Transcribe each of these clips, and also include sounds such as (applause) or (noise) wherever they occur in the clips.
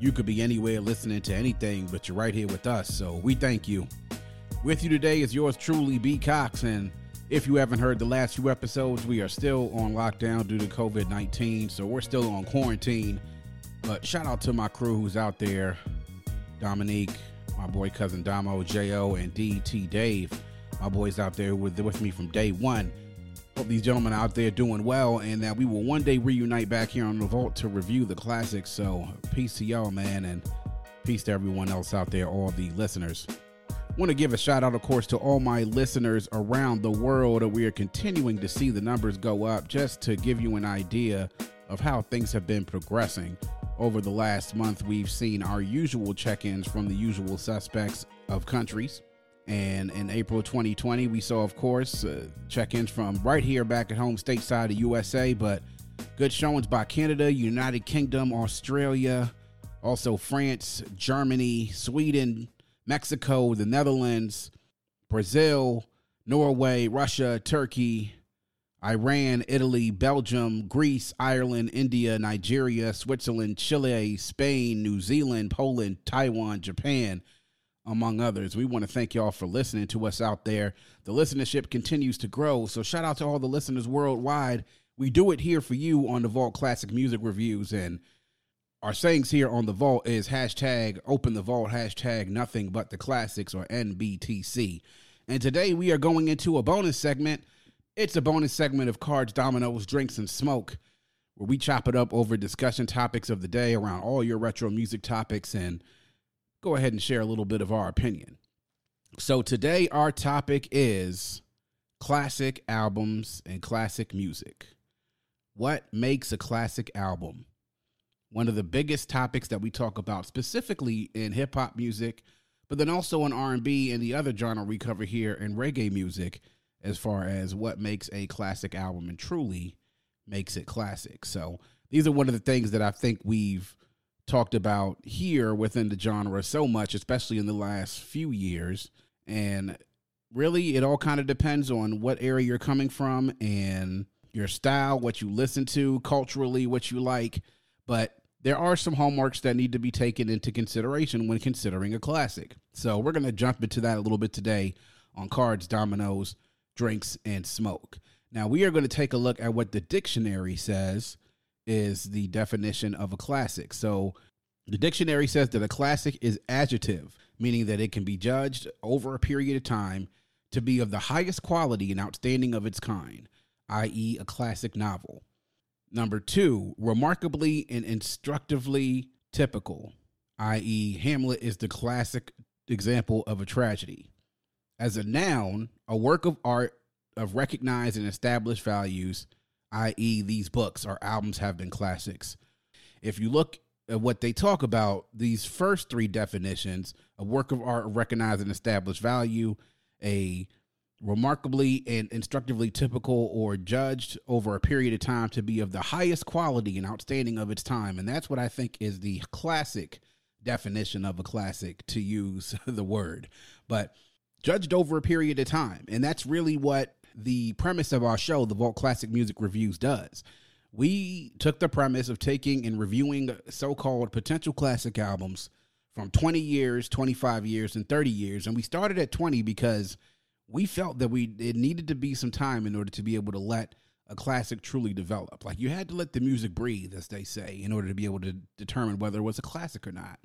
you could be anywhere listening to anything, but you're right here with us, so we thank you. With you today is yours truly, B. Cox, and if you haven't heard the last few episodes, we are still on lockdown due to COVID 19, so we're still on quarantine. But shout out to my crew who's out there Dominique, my boy cousin Damo, J.O., and DT Dave. My boys out there with, with me from day one. Hope these gentlemen out there doing well and that we will one day reunite back here on the vault to review the classics. So peace to y'all, man, and peace to everyone else out there, all the listeners. Want to give a shout out, of course, to all my listeners around the world. We are continuing to see the numbers go up just to give you an idea of how things have been progressing. Over the last month, we've seen our usual check ins from the usual suspects of countries and in April 2020, we saw, of course, uh, check ins from right here back at home, stateside of USA, but good showings by Canada, United Kingdom, Australia, also France, Germany, Sweden, Mexico, the Netherlands, Brazil, Norway, Russia, Turkey, Iran, Italy, Belgium, Greece, Ireland, India, Nigeria, Switzerland, Chile, Spain, New Zealand, Poland, Taiwan, Japan among others. We want to thank y'all for listening to us out there. The listenership continues to grow, so shout out to all the listeners worldwide. We do it here for you on the Vault Classic Music Reviews, and our sayings here on the Vault is hashtag open the vault, hashtag nothing but the classics or NBTC. And today we are going into a bonus segment. It's a bonus segment of Cards, Dominoes, Drinks, and Smoke, where we chop it up over discussion topics of the day around all your retro music topics and go ahead and share a little bit of our opinion. So today our topic is classic albums and classic music. What makes a classic album? One of the biggest topics that we talk about specifically in hip hop music, but then also in R&B and the other genre we cover here in reggae music as far as what makes a classic album and truly makes it classic. So, these are one of the things that I think we've talked about here within the genre so much, especially in the last few years. And really, it all kind of depends on what area you're coming from and your style, what you listen to, culturally, what you like. But there are some hallmarks that need to be taken into consideration when considering a classic. So we're going to jump into that a little bit today on cards, dominoes, drinks, and smoke. Now, we are going to take a look at what the dictionary says is the definition of a classic. So the dictionary says that a classic is adjective, meaning that it can be judged over a period of time to be of the highest quality and outstanding of its kind, i.e., a classic novel. Number two, remarkably and instructively typical, i.e., Hamlet is the classic example of a tragedy. As a noun, a work of art of recognized and established values i.e., these books or albums have been classics. If you look at what they talk about, these first three definitions a work of art recognized and established value, a remarkably and instructively typical or judged over a period of time to be of the highest quality and outstanding of its time. And that's what I think is the classic definition of a classic, to use (laughs) the word. But judged over a period of time. And that's really what the premise of our show, the Vault Classic Music Reviews, does. We took the premise of taking and reviewing so called potential classic albums from 20 years, 25 years, and 30 years. And we started at 20 because we felt that we it needed to be some time in order to be able to let a classic truly develop. Like you had to let the music breathe, as they say, in order to be able to determine whether it was a classic or not.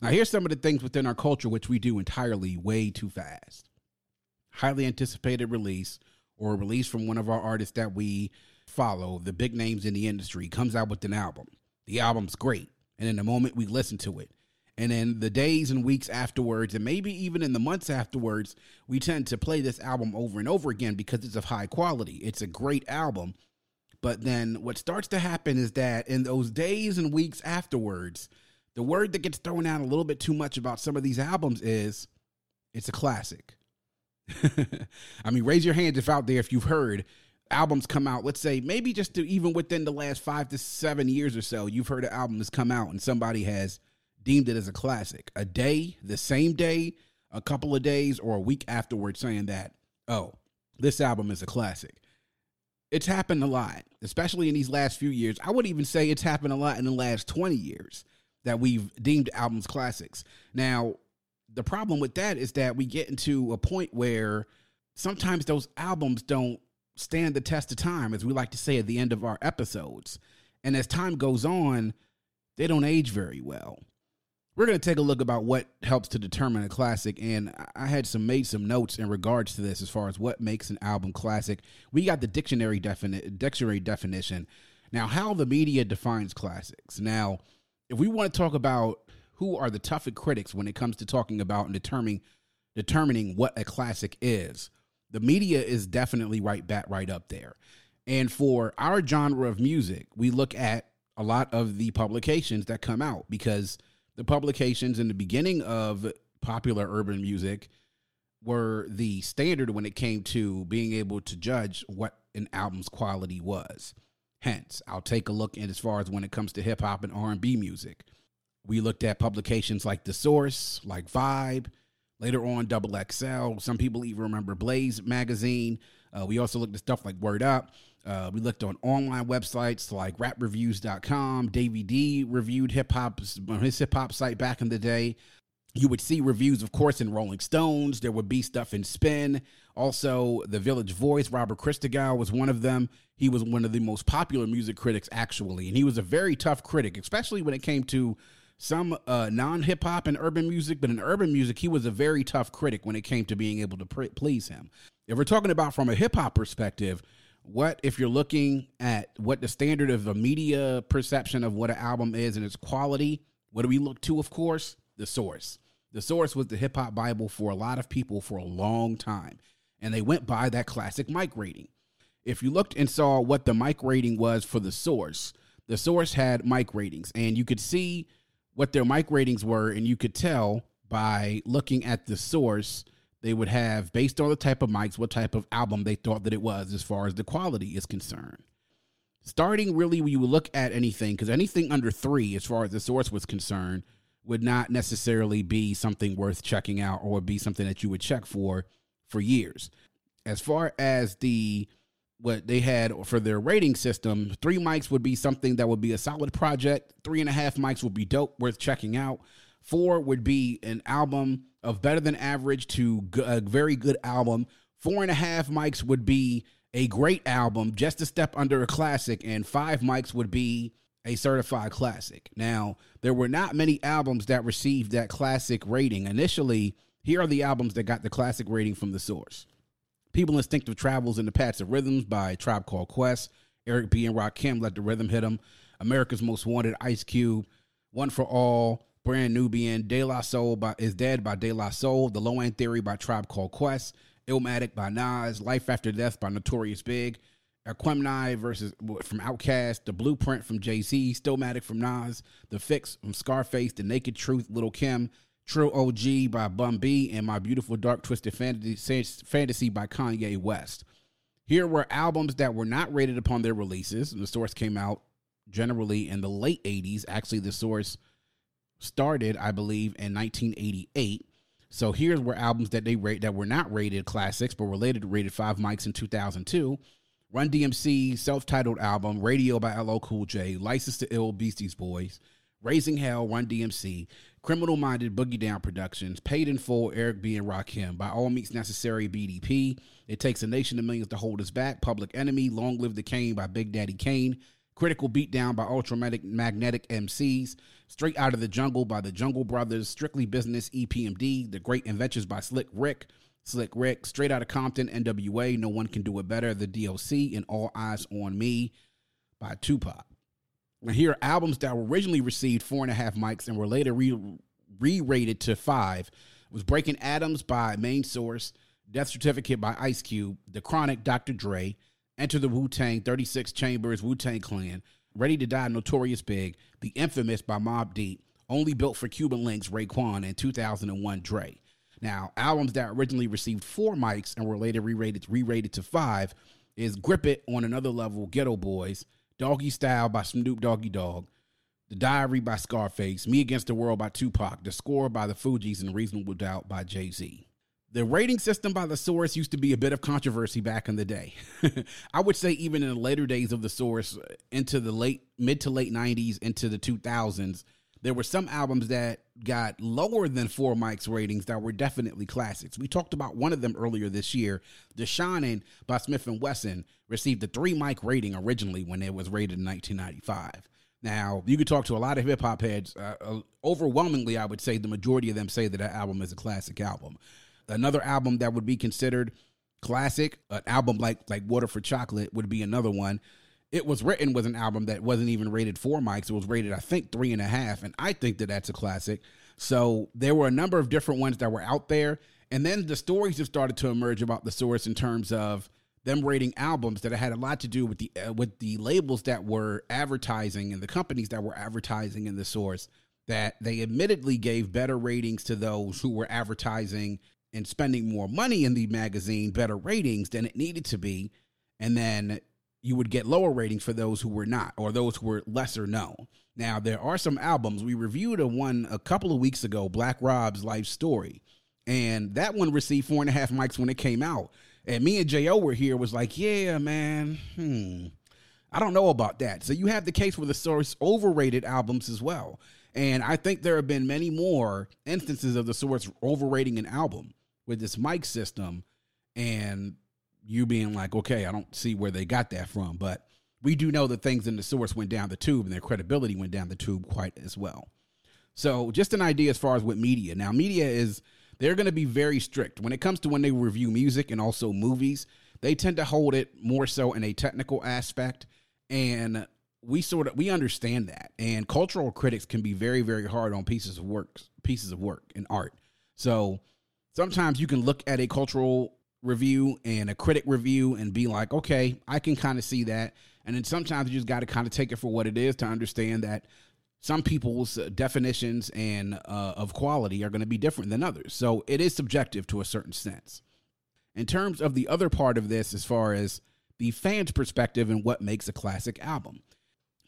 Now, here's some of the things within our culture which we do entirely way too fast. Highly anticipated release or a release from one of our artists that we follow, the big names in the industry, comes out with an album. The album's great. And in the moment we listen to it, and in the days and weeks afterwards, and maybe even in the months afterwards, we tend to play this album over and over again because it's of high quality. It's a great album. But then what starts to happen is that in those days and weeks afterwards, the word that gets thrown out a little bit too much about some of these albums is it's a classic. (laughs) I mean, raise your hands if out there if you've heard albums come out, let's say maybe just to, even within the last five to seven years or so, you've heard an album that's come out and somebody has deemed it as a classic. A day, the same day, a couple of days, or a week afterwards saying that, oh, this album is a classic. It's happened a lot, especially in these last few years. I would even say it's happened a lot in the last 20 years that we've deemed albums classics. Now, the problem with that is that we get into a point where sometimes those albums don't stand the test of time, as we like to say at the end of our episodes. And as time goes on, they don't age very well. We're going to take a look about what helps to determine a classic, and I had some made some notes in regards to this as far as what makes an album classic. We got the dictionary defini- dictionary definition. Now, how the media defines classics. Now, if we want to talk about who are the toughest critics when it comes to talking about and determining determining what a classic is, the media is definitely right back right up there. And for our genre of music, we look at a lot of the publications that come out because the publications in the beginning of popular urban music were the standard when it came to being able to judge what an album's quality was. Hence, I'll take a look in as far as when it comes to hip hop and R&B music. We looked at publications like The Source, like Vibe, later on Double XL. Some people even remember Blaze magazine. Uh, we also looked at stuff like Word Up. Uh, we looked on online websites like rapreviews.com. Davey D reviewed hip hop his hip hop site back in the day. You would see reviews, of course, in Rolling Stones. There would be stuff in Spin. Also, the Village Voice, Robert Christgau was one of them. He was one of the most popular music critics, actually. And he was a very tough critic, especially when it came to some uh, non hip hop and urban music. But in urban music, he was a very tough critic when it came to being able to please him. If we're talking about from a hip hop perspective, what if you're looking at what the standard of the media perception of what an album is and its quality? What do we look to? Of course, the source. The source was the hip hop Bible for a lot of people for a long time, and they went by that classic mic rating. If you looked and saw what the mic rating was for the source, the source had mic ratings, and you could see what their mic ratings were, and you could tell by looking at the source they would have based on the type of mics what type of album they thought that it was as far as the quality is concerned. Starting really when you look at anything because anything under three as far as the source was concerned would not necessarily be something worth checking out or be something that you would check for for years. As far as the what they had for their rating system three mics would be something that would be a solid project three and a half mics would be dope worth checking out four would be an album of better than average to a very good album. Four and a half mics would be a great album, just a step under a classic, and five mics would be a certified classic. Now, there were not many albums that received that classic rating. Initially, here are the albums that got the classic rating from the source. People Instinctive Travels in the Paths of Rhythms by Tribe Called Quest. Eric B. and Rakim let the rhythm hit them. America's Most Wanted, Ice Cube. One for All, Brand Nubian, De La Soul by, is Dead by De La Soul, The Low End Theory by Tribe Called Quest, Illmatic by Nas, Life After Death by Notorious Big, Aquemini versus from Outkast, The Blueprint from Jay Z, Stillmatic from Nas, The Fix from Scarface, The Naked Truth, Little Kim, Trill OG by Bun B, and My Beautiful Dark Twisted Fantasy, by Kanye West. Here were albums that were not rated upon their releases. The source came out generally in the late 80s. Actually, the source started, I believe, in 1988. So here's where albums that they rate that were not rated classics but related rated five mics in 2002. Run DMC self-titled album, Radio by LL Cool J, License to Ill Beasties Boys, Raising Hell, Run DMC, Criminal Minded Boogie Down Productions, Paid in Full, Eric B. and Rakim, By All Means Necessary, BDP, It Takes a Nation of Millions to Hold Us Back, Public Enemy, Long Live the Kane by Big Daddy Kane, Critical Beatdown by Ultramagnetic Magnetic MCs, Straight Out of the Jungle by the Jungle Brothers, Strictly Business EPMD, The Great Adventures by Slick Rick, Slick Rick, Straight Out of Compton, NWA, No One Can Do It Better, The DOC, and All Eyes on Me by Tupac. Here are albums that were originally received four and a half mics and were later re rated to five. It was Breaking Atoms by Main Source, Death Certificate by Ice Cube, The Chronic, Dr. Dre, Enter the Wu Tang, 36 Chambers, Wu Tang Clan, Ready to Die, Notorious Big, The Infamous by Mobb Deep, Only Built for Cuban Links, Raekwon, and 2001 Dre. Now, albums that originally received four mics and were later re-rated, re-rated to five is Grip It on Another Level, Geto Boys, Doggy Style by Snoop Doggy Dogg, The Diary by Scarface, Me Against the World by Tupac, The Score by the Fugees, and Reasonable Doubt by Jay-Z. The rating system by the source used to be a bit of controversy back in the day. (laughs) I would say even in the later days of the source, into the late mid to late 90s, into the 2000s, there were some albums that got lower than four mics ratings that were definitely classics. We talked about one of them earlier this year. The Shining by Smif-N-Wessun received a three mic rating originally when it was rated in 1995. Now, you could talk to a lot of hip hop heads. Uh, uh, overwhelmingly, I would say the majority of them say that that album is a classic album. Another album that would be considered classic, an album like like Water for Chocolate would be another one it was written with an album that wasn't even rated four mics. It was rated, I think, three and a half. And I think that that's a classic. So there were a number of different ones that were out there. And then the stories have started to emerge about the source in terms of them rating albums that had a lot to do with the uh, with the labels that were advertising and the companies that were advertising in the source that they admittedly gave better ratings to those who were advertising and spending more money in the magazine better ratings than it needed to be and then you would get lower ratings for those who were not or those who were lesser known. Now, there are some albums. We reviewed a one a couple of weeks ago, Black Rob's Life Story. And that one received four and a half mics when it came out. And me and J.O. were here, was like, yeah, man, hmm. I don't know about that. So you have the case with the source overrated albums as well. And I think there have been many more instances of the source overrating an album with this mic system. And you being like, okay, I don't see where they got that from, but we do know that things in the source went down the tube and their credibility went down the tube quite as well. So, just an idea as far as with media. Now, media is they're going to be very strict when it comes to when they review music and also movies. They tend to hold it more so in a technical aspect, and we sort of we understand that. And cultural critics can be very very hard on pieces of work, pieces of work and art. So sometimes you can look at a cultural review and a critic review and be like, okay, I can kind of see that. And then sometimes you just got to kind of take it for what it is to understand that some people's definitions and uh, of quality are going to be different than others. So it is subjective to a certain sense. In terms of the other part of this, as far as the fans' perspective and what makes a classic album,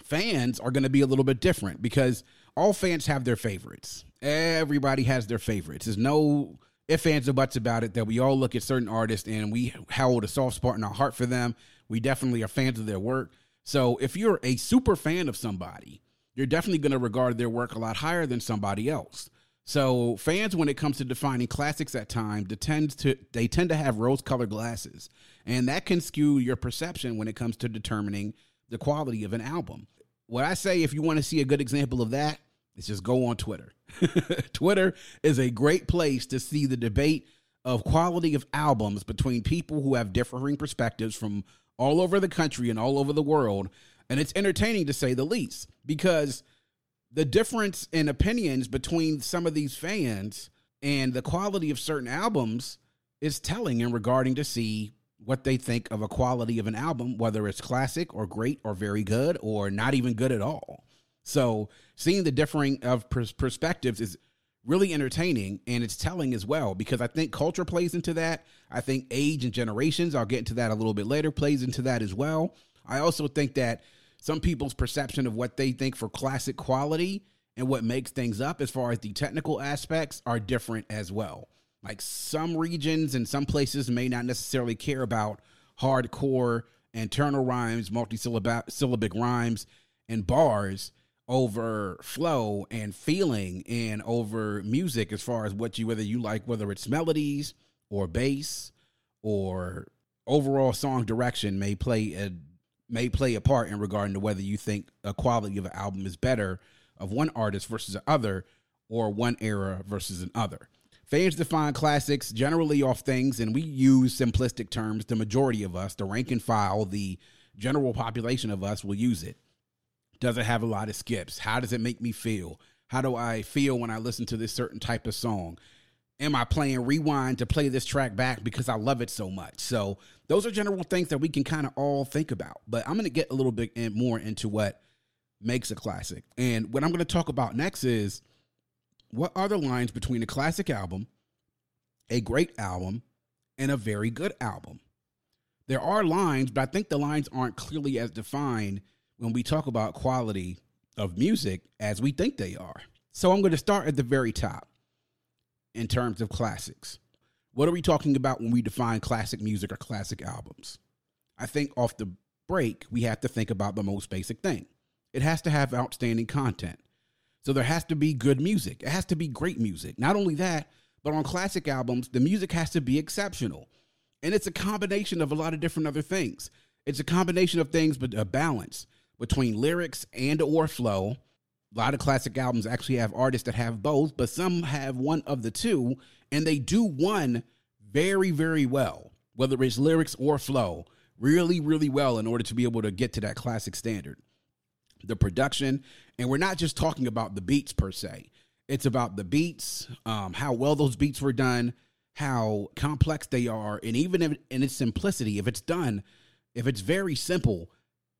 fans are going to be a little bit different because all fans have their favorites. Everybody has their favorites. There's no if fans or buts about it that we all look at certain artists and we hold a soft spot in our heart for them. We definitely are fans of their work. So if you're a super fan of somebody, you're definitely going to regard their work a lot higher than somebody else. So fans, when it comes to defining classics at they tend to they tend to have rose-colored glasses, and that can skew your perception when it comes to determining the quality of an album. What I say, if you want to see a good example of that, is just go on Twitter. (laughs) Twitter is a great place to see the debate of quality of albums between people who have differing perspectives from all over the country and all over the world. And it's entertaining to say the least because the difference in opinions between some of these fans and the quality of certain albums is telling in regarding to see what they think of a quality of an album, whether it's classic or great or very good or not even good at all. So seeing the differing of pers- perspectives is really entertaining and it's telling as well because I think culture plays into that. I think age and generations, I'll get into that a little bit later, plays into that as well. I also think that some people's perception of what they think for classic quality and what makes things up as far as the technical aspects are different as well. Like some regions and some places may not necessarily care about hardcore internal rhymes, multi-syllabic rhymes, and bars over flow and feeling and over music as far as what you whether you like whether it's melodies or bass or overall song direction may play a may play a part in regarding to whether you think a quality of an album is better of one artist versus another or one era versus another. Fans define classics generally off things, and we use simplistic terms. The majority of us, the rank and file, the general population of us will use it. Does it have a lot of skips? How does it make me feel? How do I feel when I listen to this certain type of song? Am I playing rewind to play this track back because I love it so much? So, those are general things that we can kind of all think about. But I'm going to get a little bit more into what makes a classic. And what I'm going to talk about next is what are the lines between a classic album, a great album, and a very good album? There are lines, but I think the lines aren't clearly as defined when we talk about quality of music as we think they are. So I'm going to start at the very top in terms of classics. What are we talking about when we define classic music or classic albums? I think off the break, we have to think about the most basic thing it has to have outstanding content. So there has to be good music. It has to be great music. Not only that, but on classic albums, the music has to be exceptional. And it's a combination of a lot of different other things. It's a combination of things, but a balance between lyrics and or flow. A lot of classic albums actually have artists that have both, but some have one of the two, and they do one very, very well, whether it's lyrics or flow, really, really well in order to be able to get to that classic standard. The production, and we're not just talking about the beats per se. It's about the beats, um, how well those beats were done, how complex they are, and even in its simplicity, if it's done, if it's very simple,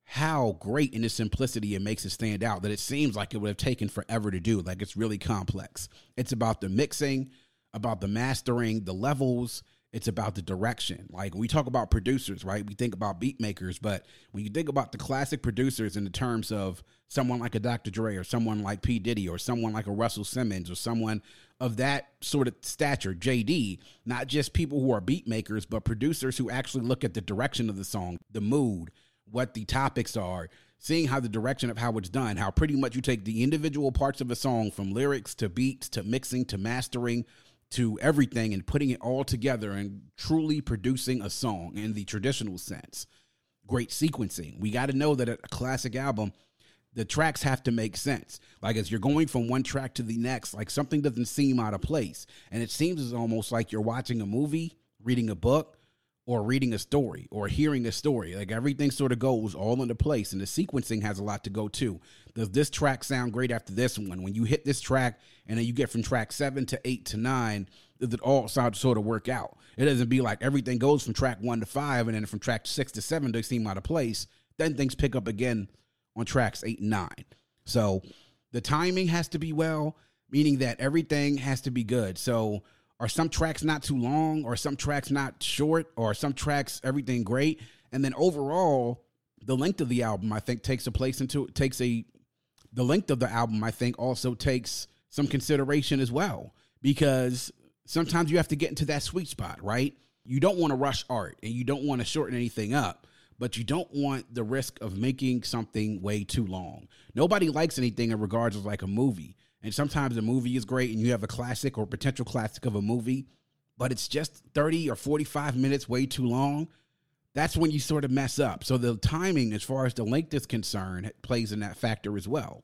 how great in its simplicity it makes it stand out that it seems like it would have taken forever to do. Like it's really complex. It's about the mixing, about the mastering, the levels. It's about the direction. Like we talk about producers, right? We think about beat makers, but when you think about the classic producers in the terms of someone like a Dr. Dre or someone like P. Diddy or someone like a Russell Simmons or someone of that sort of stature, JD, not just people who are beat makers, but producers who actually look at the direction of the song, the mood, what the topics are, seeing how the direction of how it's done, how pretty much you take the individual parts of a song from lyrics to beats to mixing to mastering to everything and putting it all together and truly producing a song in the traditional sense. Great sequencing. We got to know that a classic album the tracks have to make sense. Like as you're going from one track to the next, like something doesn't seem out of place. And it seems almost like you're watching a movie, reading a book, or reading a story or hearing a story. Like everything sort of goes all into place, and the sequencing has a lot to go too. Does this track sound great after this one? When you hit this track, and then you get from track seven to eight to nine, does it all sort of work out? It doesn't be like everything goes from track one to five, and then from track six to seven they seem out of place. Then things pick up again on tracks eight and nine. So the timing has to be well, meaning that everything has to be good. So are some tracks not too long or some tracks not short or some tracks everything great. And then overall the length of the album i think takes a place into it takes a the length of the album i think also takes some consideration as well. Because sometimes you have to get into that sweet spot right? You don't want to rush art and you don't want to shorten anything up but you don't want the risk of making something way too long. Nobody likes anything in regards of like a movie and sometimes a movie is great and you have a classic or potential classic of a movie, but it's just 30 or 45 minutes way too long. That's when you sort of mess up. So the timing, as far as the length is concerned, plays in that factor as well.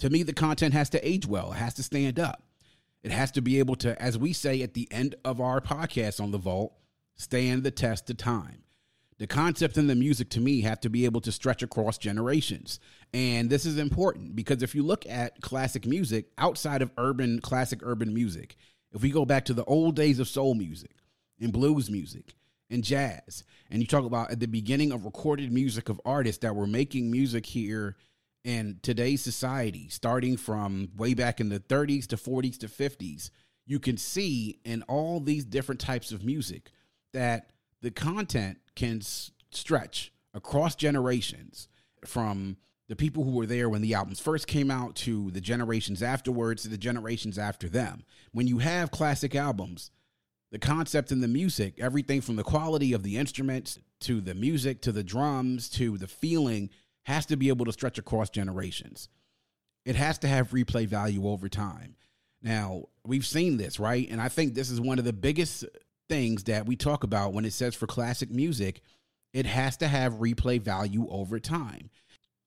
To me, the content has to age well, it has to stand up. It has to be able to, as we say at the end of our podcast on the Vault, stand the test of time. The concept and the music to me have to be able to stretch across generations. And this is important because if you look at classic music outside of urban, classic urban music, if we go back to the old days of soul music and blues music and jazz, and you talk about at the beginning of recorded music of artists that were making music here in today's society, starting from way back in the 30s to 40s to 50s, you can see in all these different types of music that the content can s- stretch across generations from the people who were there when the albums first came out to the generations afterwards to the generations after them. When you have classic albums, the concept and the music, everything from the quality of the instruments to the music to the drums to the feeling has to be able to stretch across generations. It has to have replay value over time. Now, we've seen this, right? And I think this is one of the biggest things that we talk about when it says for classic music, it has to have replay value over time.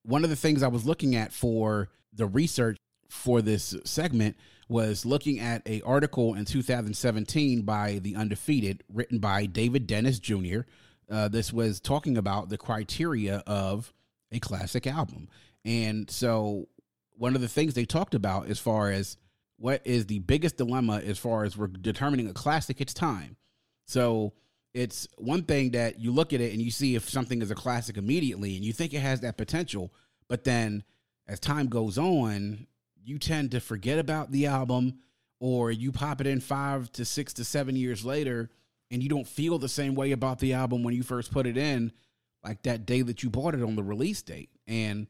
One of the things I was looking at for the research for this segment was looking at a article in 2017 by the undefeated written by david dennis jr uh, this was talking about the criteria of a classic album. And so one of the things they talked about as far as what is the biggest dilemma as far as we're determining a classic it's time. So it's one thing that you look at it and you see if something is a classic immediately and you think it has that potential but then as time goes on you tend to forget about the album or you pop it in five to six to seven years later and you don't feel the same way about the album when you first put it in like that day that you bought it on the release date. And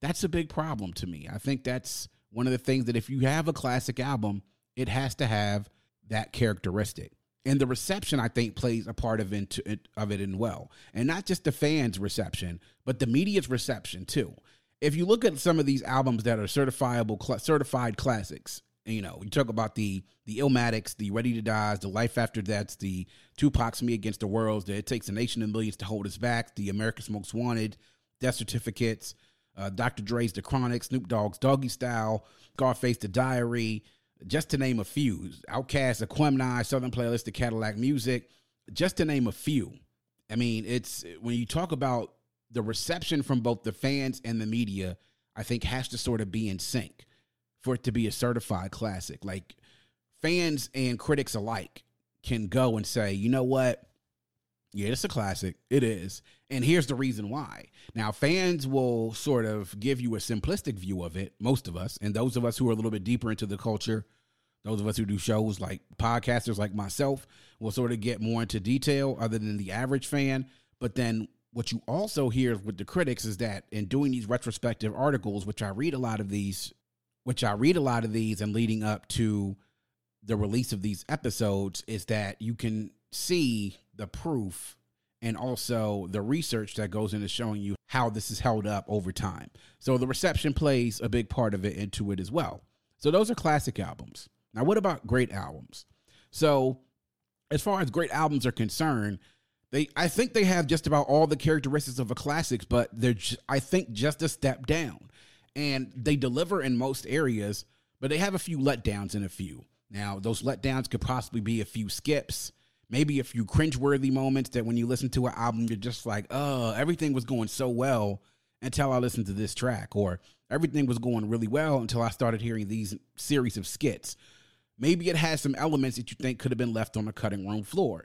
that's a big problem to me. I think that's one of the things that if you have a classic album it has to have that characteristic. And the reception i think plays a part of it, of it in well. And not just the fans reception but the media's reception too. If you look at some of these albums that are certifiable certified classics you know you talk about the the illmatics the ready to dies the life after deaths the tupac's me against the worlds the it takes a nation of millions to hold us back the america's most wanted death certificates uh, dr dre's the chronic snoop dogg's doggy style scarface the diary just to name a few. Outkast aquemini Southernplayalisticadillacmuzik just to name a few. I mean it's when you talk about the reception from both the fans and the media, I think, has to sort of be in sync for it to be a certified classic. Like fans and critics alike can go and say, you know what? Yeah, it's a classic. It is. And here's the reason why. Now, fans will sort of give you a simplistic view of it, most of us, and those of us who are a little bit deeper into the culture, those of us who do shows like podcasters like myself, will sort of get more into detail other than the average fan. But then what you also hear with the critics is that in doing these retrospective articles, which I read a lot of these, which I read a lot of these and leading up to the release of these episodes, is that you can see the proof and also the research that goes into showing you how this is held up over time. So the reception plays a big part of it into it as well. So those are classic albums. Now, what about great albums? So, as far as great albums are concerned, they, I think they have just about all the characteristics of a classic, but they're, I think, just a step down. And they deliver in most areas, but they have a few letdowns in a few. Now, those letdowns could possibly be a few skips, maybe a few cringeworthy moments that when you listen to an album, you're just like, oh, everything was going so well until I listened to this track, or everything was going really well until I started hearing these series of skits. Maybe it has some elements that you think could have been left on the cutting room floor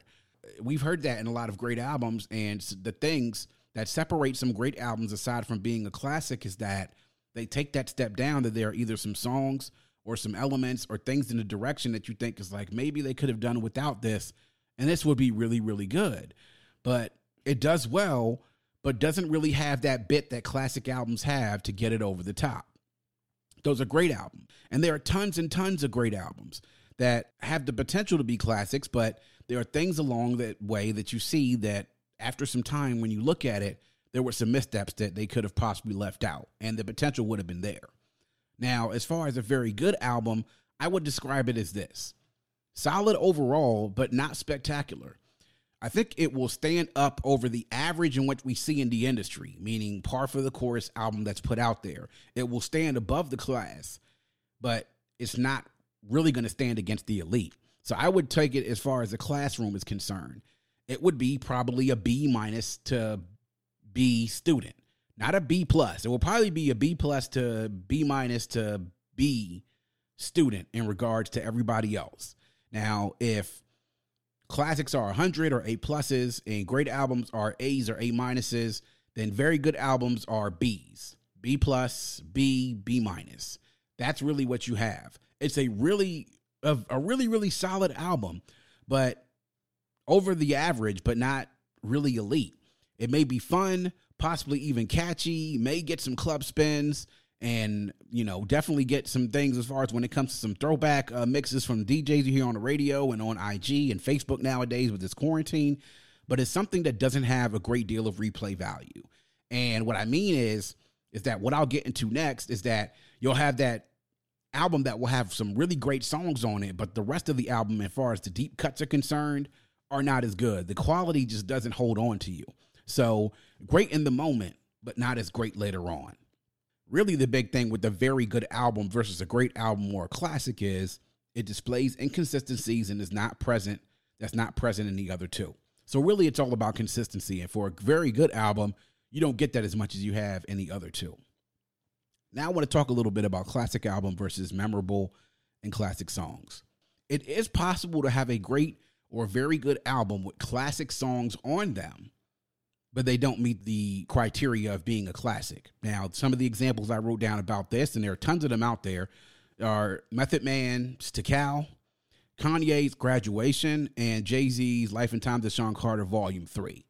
we've heard that in a lot of great albums, and the things that separate some great albums aside from being a classic is that they take that step down that there are either some songs or some elements or things in the direction that you think is like maybe they could have done without this and this would be really really good. But it does well but doesn't really have that bit that classic albums have to get it over the top. Those are great albums and there are tons and tons of great albums that have the potential to be classics but there are things along that way that you see that after some time, when you look at it, there were some missteps that they could have possibly left out, and the potential would have been there. Now, as far as a very good album, I would describe it as this solid overall, but not spectacular. I think it will stand up over the average in what we see in the industry, meaning par for the course album that's put out there. It will stand above the class, but it's not really going to stand against the elite. So I would take it as far as the classroom is concerned. It would be probably a B minus to B student, not a B plus. It will probably be a B plus to B minus to B student in regards to everybody else. Now, if classics are 100 or A pluses and great albums are A's or A minuses, then very good albums are B's. B plus, B, B minus. That's really what you have. It's a really a, a really really solid album, but over the average, but not really elite. It may be fun, possibly even catchy, may get some club spins, and you know definitely get some things as far as when it comes to some throwback uh, mixes from DJs you hear on the radio and on IG and Facebook nowadays with this quarantine. But it's something that doesn't have a great deal of replay value. And what I mean is, is that what I'll get into next is that you'll have that album that will have some really great songs on it, but the rest of the album, as far as the deep cuts are concerned, are not as good. The quality just doesn't hold on to you. So great in the moment, but not as great later on. Really the big thing with a very good album versus a great album or a classic is it displays inconsistencies and is not present that's not present in the other two. So really it's all about consistency. And for a very good album you don't get that as much as you have in the other two. Now i want to talk a little bit about classic album versus memorable and classic songs. It is possible to have a great or very good album with classic songs on them but they don't meet the criteria of being a classic. Now, some of the examples I wrote down about this, and there are tons of them out there, are Method Man's Tical, Kanye's Graduation, and Jay Z's Life and Times of Sean Carter Volume 3.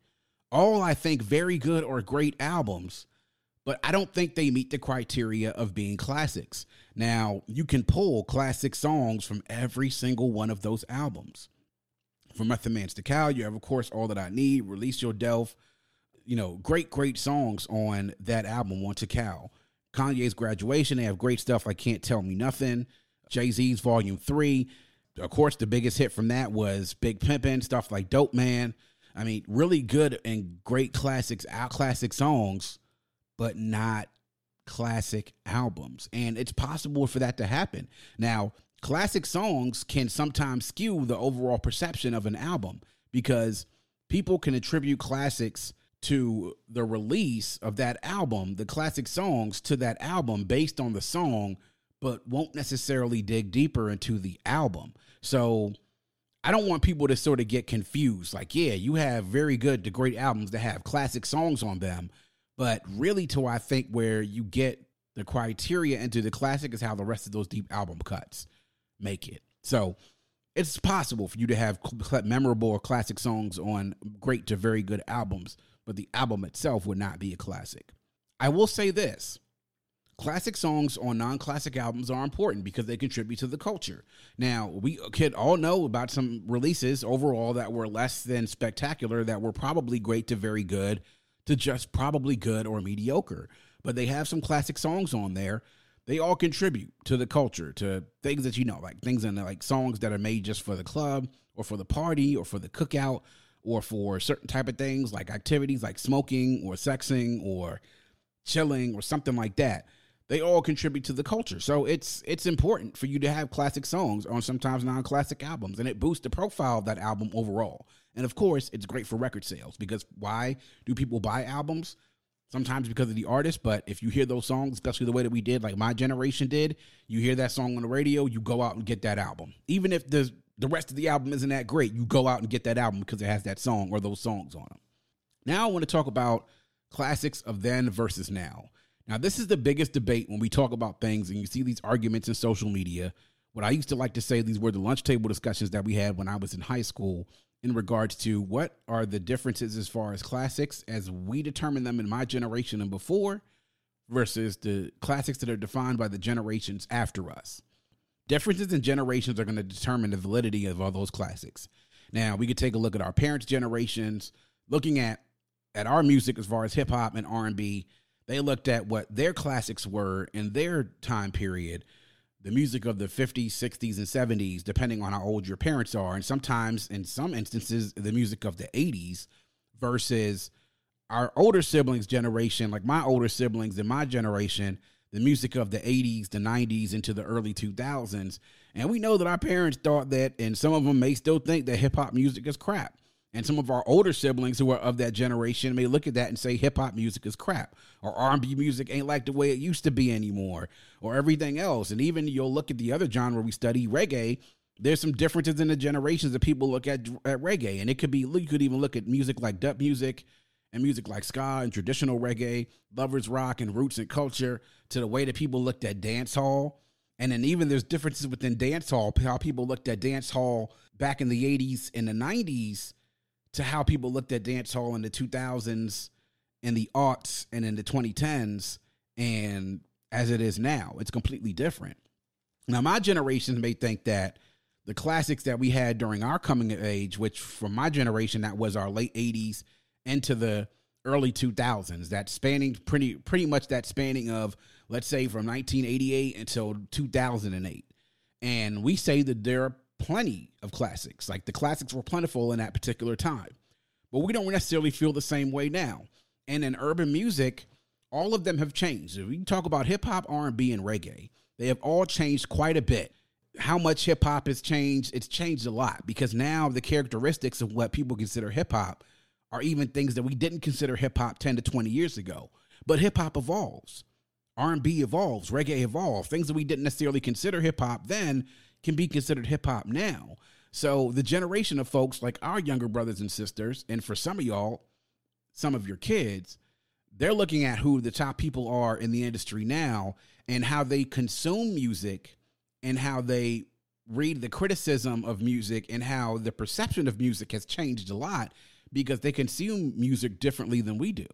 All, I think, very good or great albums, but I don't think they meet the criteria of being classics. Now, you can pull classic songs from every single one of those albums. From Method Man's Tical, you have, of course, All That I Need, Release Your Delf, you know, great, great songs on that album on Tical. Kanye's graduation, they have great stuff like Can't Tell Me Nothing. Jay Z's Volume 3. Of course, the biggest hit from that was Big Pimpin', stuff like Dope Man. I mean, really good and great classics, out classic songs, but not classic albums. And it's possible for that to happen. Now, classic songs can sometimes skew the overall perception of an album because people can attribute classics to the release of that album, the classic songs to that album based on the song, but won't necessarily dig deeper into the album. So I don't want people to sort of get confused. Like, yeah, you have very good to great albums that have classic songs on them, but really, to I think where you get the criteria into the classic is how the rest of those deep album cuts make it. So it's possible for you to have memorable or classic songs on great to very good albums but the album itself would not be a classic. I will say this classic songs on non classic albums are important because they contribute to the culture. Now, we could all know about some releases overall that were less than spectacular, that were probably great to very good to just probably good or mediocre, but they have some classic songs on there. They all contribute to the culture, to things that you know, like things in like songs that are made just for the club or for the party or for the cookout or for certain type of things like activities like smoking or sexing or chilling or something like that they all contribute to the culture. So it's it's important for you to have classic songs on sometimes non-classic albums and it boosts the profile of that album overall. And of course it's great for record sales because why do people buy albums? Sometimes because of the artist but if you hear those songs especially the way that we did like my generation did you hear that song on the radio you go out and get that album. Even if the the rest of the album isn't that great, you go out and get that album because it has that song or those songs on them. Now I want to talk about classics of then versus now. Now, this is the biggest debate when we talk about things and you see these arguments in social media. What I used to like to say, these were the lunch table discussions that we had when I was in high school in regards to what are the differences as far as classics as we determine them in my generation and before versus the classics that are defined by the generations after us. Differences in generations are going to determine the validity of all those classics. Now, we could take a look at our parents' generations, looking at at our music as far as hip hop and R&B. They looked at what their classics were in their time period, the music of the 50s, 60s and 70s, depending on how old your parents are, and sometimes in some instances the music of the 80s versus our older siblings generation, like my older siblings in my generation, the music of the 80s, the 90s, into the early 2000s. And we know that our parents thought that, and some of them may still think that hip hop music is crap. And some of our older siblings who are of that generation may look at that and say hip hop music is crap, or R&B music ain't like the way it used to be anymore, or everything else. And even you'll look at the other genre we study, reggae. There's some differences in the generations that people look at at reggae, and it could be you could even look at music like dub music and music like ska and traditional reggae, lovers rock and roots and culture to the way that people looked at dance hall. And then even there's differences within dance hall, how people looked at dance hall back in the 80s and the 90s to how people looked at dance hall in the 2000s in the aughts and in the 2010s and as it is now. It's completely different. Now, my generation may think that the classics that we had during our coming of age, which for my generation, that was our late 80s into the early 2000s, that spanning pretty pretty much that spanning of let's say from 1988 until 2008. And we say that there are plenty of classics. Like the classics were plentiful in that particular time. But we don't necessarily feel the same way now. And in urban music, all of them have changed. If we talk about hip hop, R&B and reggae, they have all changed quite a bit. How much hip hop has changed? It's changed a lot because now the characteristics of what people consider hip hop are even things that we didn't consider hip hop 10 to 20 years ago. But hip hop evolves. R&B evolves, reggae evolves. Things that we didn't necessarily consider hip hop then can be considered hip hop now. So the generation of folks like our younger brothers and sisters, and for some of y'all, some of your kids, they're looking at who the top people are in the industry now and how they consume music and how they read the criticism of music and how the perception of music has changed a lot because they consume music differently than we do.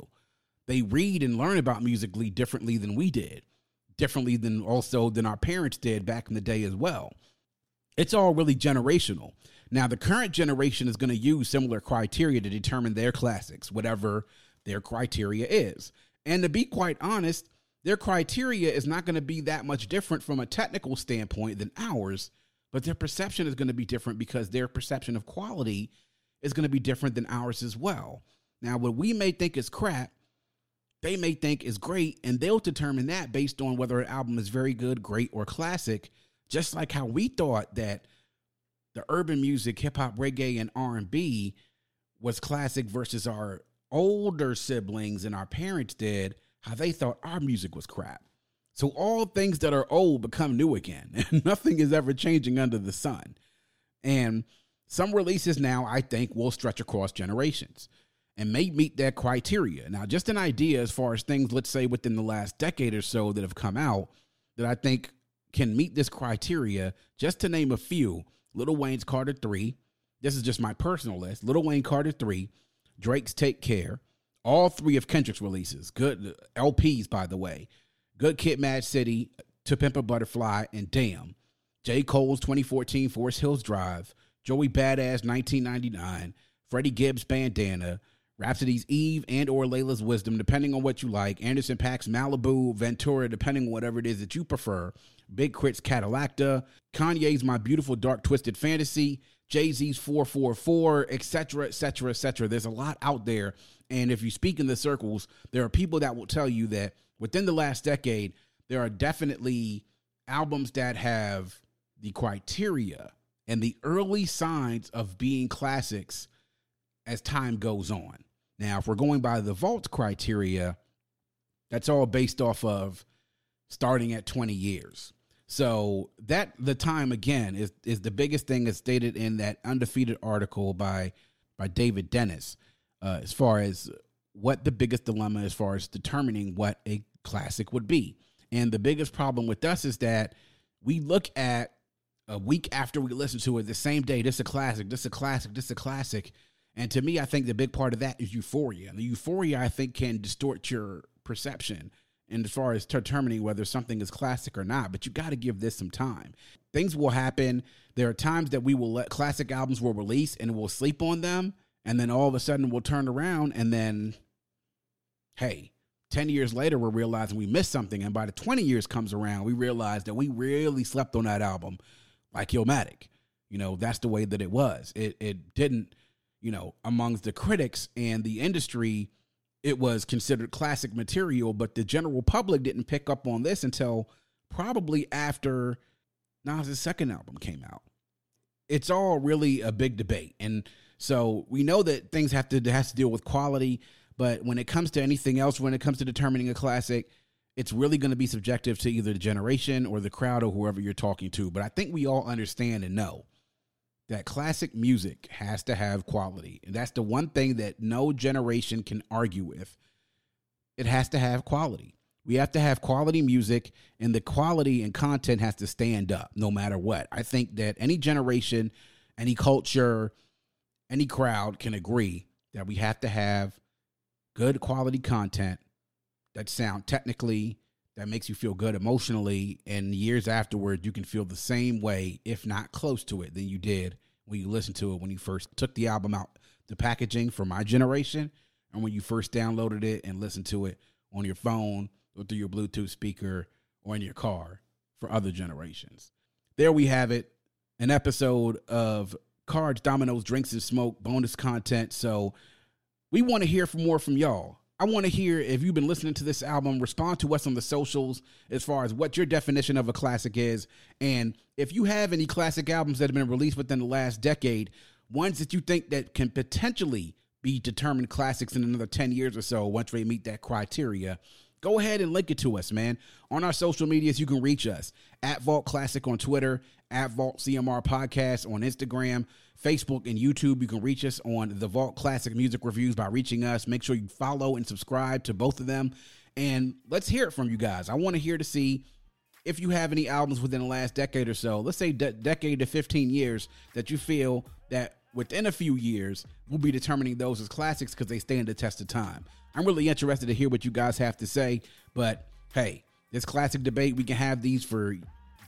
They read and learn about musically differently than we did, differently than also than our parents did back in the day as well. It's all really generational. Now, the current generation is going to use similar criteria to determine their classics, whatever their criteria is. And to be quite honest, their criteria is not going to be that much different from a technical standpoint than ours, but their perception is going to be different because their perception of quality is going to be different than ours as well. Now, what we may think is crap, they may think is great, and they'll determine that based on whether an album is very good, great, or classic just like how we thought that the urban music, hip hop, reggae, and R and B was classic versus our older siblings and our parents did, how they thought our music was crap. So all things that are old become new again, (laughs) and nothing is ever changing under the sun. And some releases now, I think, will stretch across generations and may meet that criteria. Now, just an idea as far as things, let's say, within the last decade or so that have come out that I think can meet this criteria, just to name a few Lil Wayne's Carter 3. This is just my personal list. Lil Wayne Carter 3, Drake's Take Care, all three of Kendrick's releases. Good uh, LPs, by the way. Good Kid Mad City, To Pimp a Butterfly, and Damn. J. Cole's 2014 Forest Hills Drive, Joey Badass 1999, Freddie Gibbs Bandana, Rapsody's Eve and or Laila's Wisdom, depending on what you like. Anderson .Paak's Malibu, Ventura, depending on whatever it is that you prefer. Big K.R.I.T's Cadillactica, Kanye's My Beautiful Dark Twisted Fantasy, Jay Z's 444, etc., etc., etc. There's a lot out there. And if you speak in the circles, there are people that will tell you that within the last decade, there are definitely albums that have the criteria and the early signs of being classics as time goes on. Now, if we're going by the vault criteria, that's all based off of starting at 20 years. So that the time again is is the biggest thing that's stated in that undefeated article by by David Dennis, uh, as far as what the biggest dilemma as far as determining what a classic would be. And the biggest problem with us is that we look at a week after we listen to it, the same day, this is a classic, this is a classic, this is a classic. And to me, I think the big part of that is euphoria. And the euphoria, I think, can distort your perception and as far as determining whether something is classic or not, but you got to give this some time. Things will happen. There are times that we will let classic albums will release and we'll sleep on them, and then all of a sudden we'll turn around and then, hey, 10 years later we're realizing we missed something, and by the 20 years comes around, we realize that we really slept on that album like Illmatic. You know, that's the way that it was. It it didn't, you know, amongst the critics and the industry it was considered classic material, but the general public didn't pick up on this until probably after Nas' second album came out. It's all really a big debate. And so we know that things have to has to deal with quality, but when it comes to anything else, when it comes to determining a classic, it's really going to be subjective to either the generation or the crowd or whoever you're talking to. But I think we all understand and know that classic music has to have quality. And that's the one thing that no generation can argue with. It has to have quality. We have to have quality music, and the quality and content has to stand up no matter what. I think that any generation, any culture, any crowd can agree that we have to have good quality content that sound technically that makes you feel good emotionally and years afterward you can feel the same way if not close to it than you did when you listened to it when you first took the album out the packaging for my generation and when you first downloaded it and listened to it on your phone or through your bluetooth speaker or in your car for other generations. There we have it an episode of cards dominoes drinks and smoke bonus content. So we want to hear from more from y'all I want to hear if you've been listening to this album, respond to us on the socials as far as what your definition of a classic is. And if you have any classic albums that have been released within the last decade, ones that you think that can potentially be determined classics in another 10 years or so once they meet that criteria, go ahead and link it to us, man. On our social medias, you can reach us at Vault Classic on Twitter, at Vault CMR Podcast on Instagram. Facebook and YouTube. You can reach us on the Vault Classic Music Reviews by reaching us. Make sure you follow and subscribe to both of them. And let's hear it from you guys. I want to hear to see if you have any albums within the last decade or so, let's say de- decade to 15 years, that you feel that within a few years we'll be determining those as classics because they stand the test of time. I'm really interested to hear what you guys have to say. But hey, this classic debate, we can have these for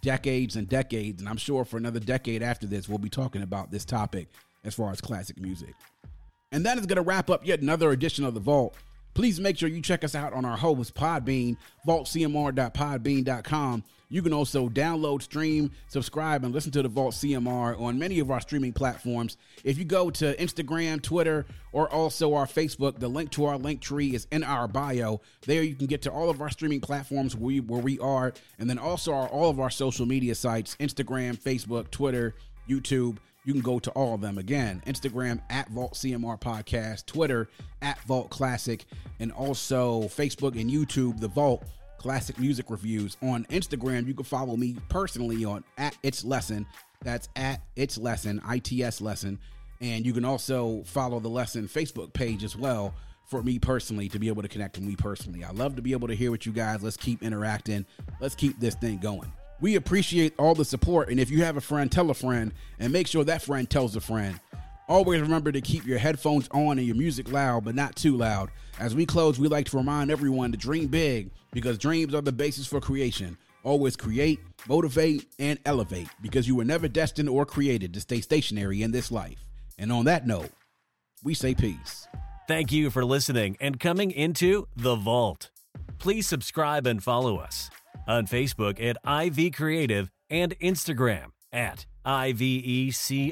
decades and decades. And I'm sure for another decade after this, we'll be talking about this topic as far as classic music. And that is going to wrap up yet another edition of The Vault. Please make sure you check us out on our host, Podbean, vaultcmr.podbean.com. You can also download, stream, subscribe, and listen to the Vault CMR on many of our streaming platforms. If you go to Instagram, Twitter, or also our Facebook, the link to our link tree is in our bio. There you can get to all of our streaming platforms where we, where we are, and then also our, all of our social media sites Instagram, Facebook, Twitter, YouTube you can go to all of them again Instagram at Vault CMR Podcast, Twitter at Vault Classic, and also Facebook and YouTube, The Vault Classic Music Reviews. On Instagram, you can follow me personally on at It's Lesson. That's at It's Lesson, ITS Lesson. And you can also follow the Lesson Facebook page as well for me personally to be able to connect with me personally. I love to be able to hear what you guys. Let's keep interacting. Let's keep this thing going. We appreciate all the support. And if you have a friend, tell a friend and make sure that friend tells a friend. Always remember to keep your headphones on and your music loud, but not too loud. As we close, we like to remind everyone to dream big because dreams are the basis for creation. Always create, motivate, and elevate because you were never destined or created to stay stationary in this life. And on that note, we say peace. Thank you for listening and coming into The Vault. Please subscribe and follow us on Facebook at IV Creative and Instagram at IVECRE8.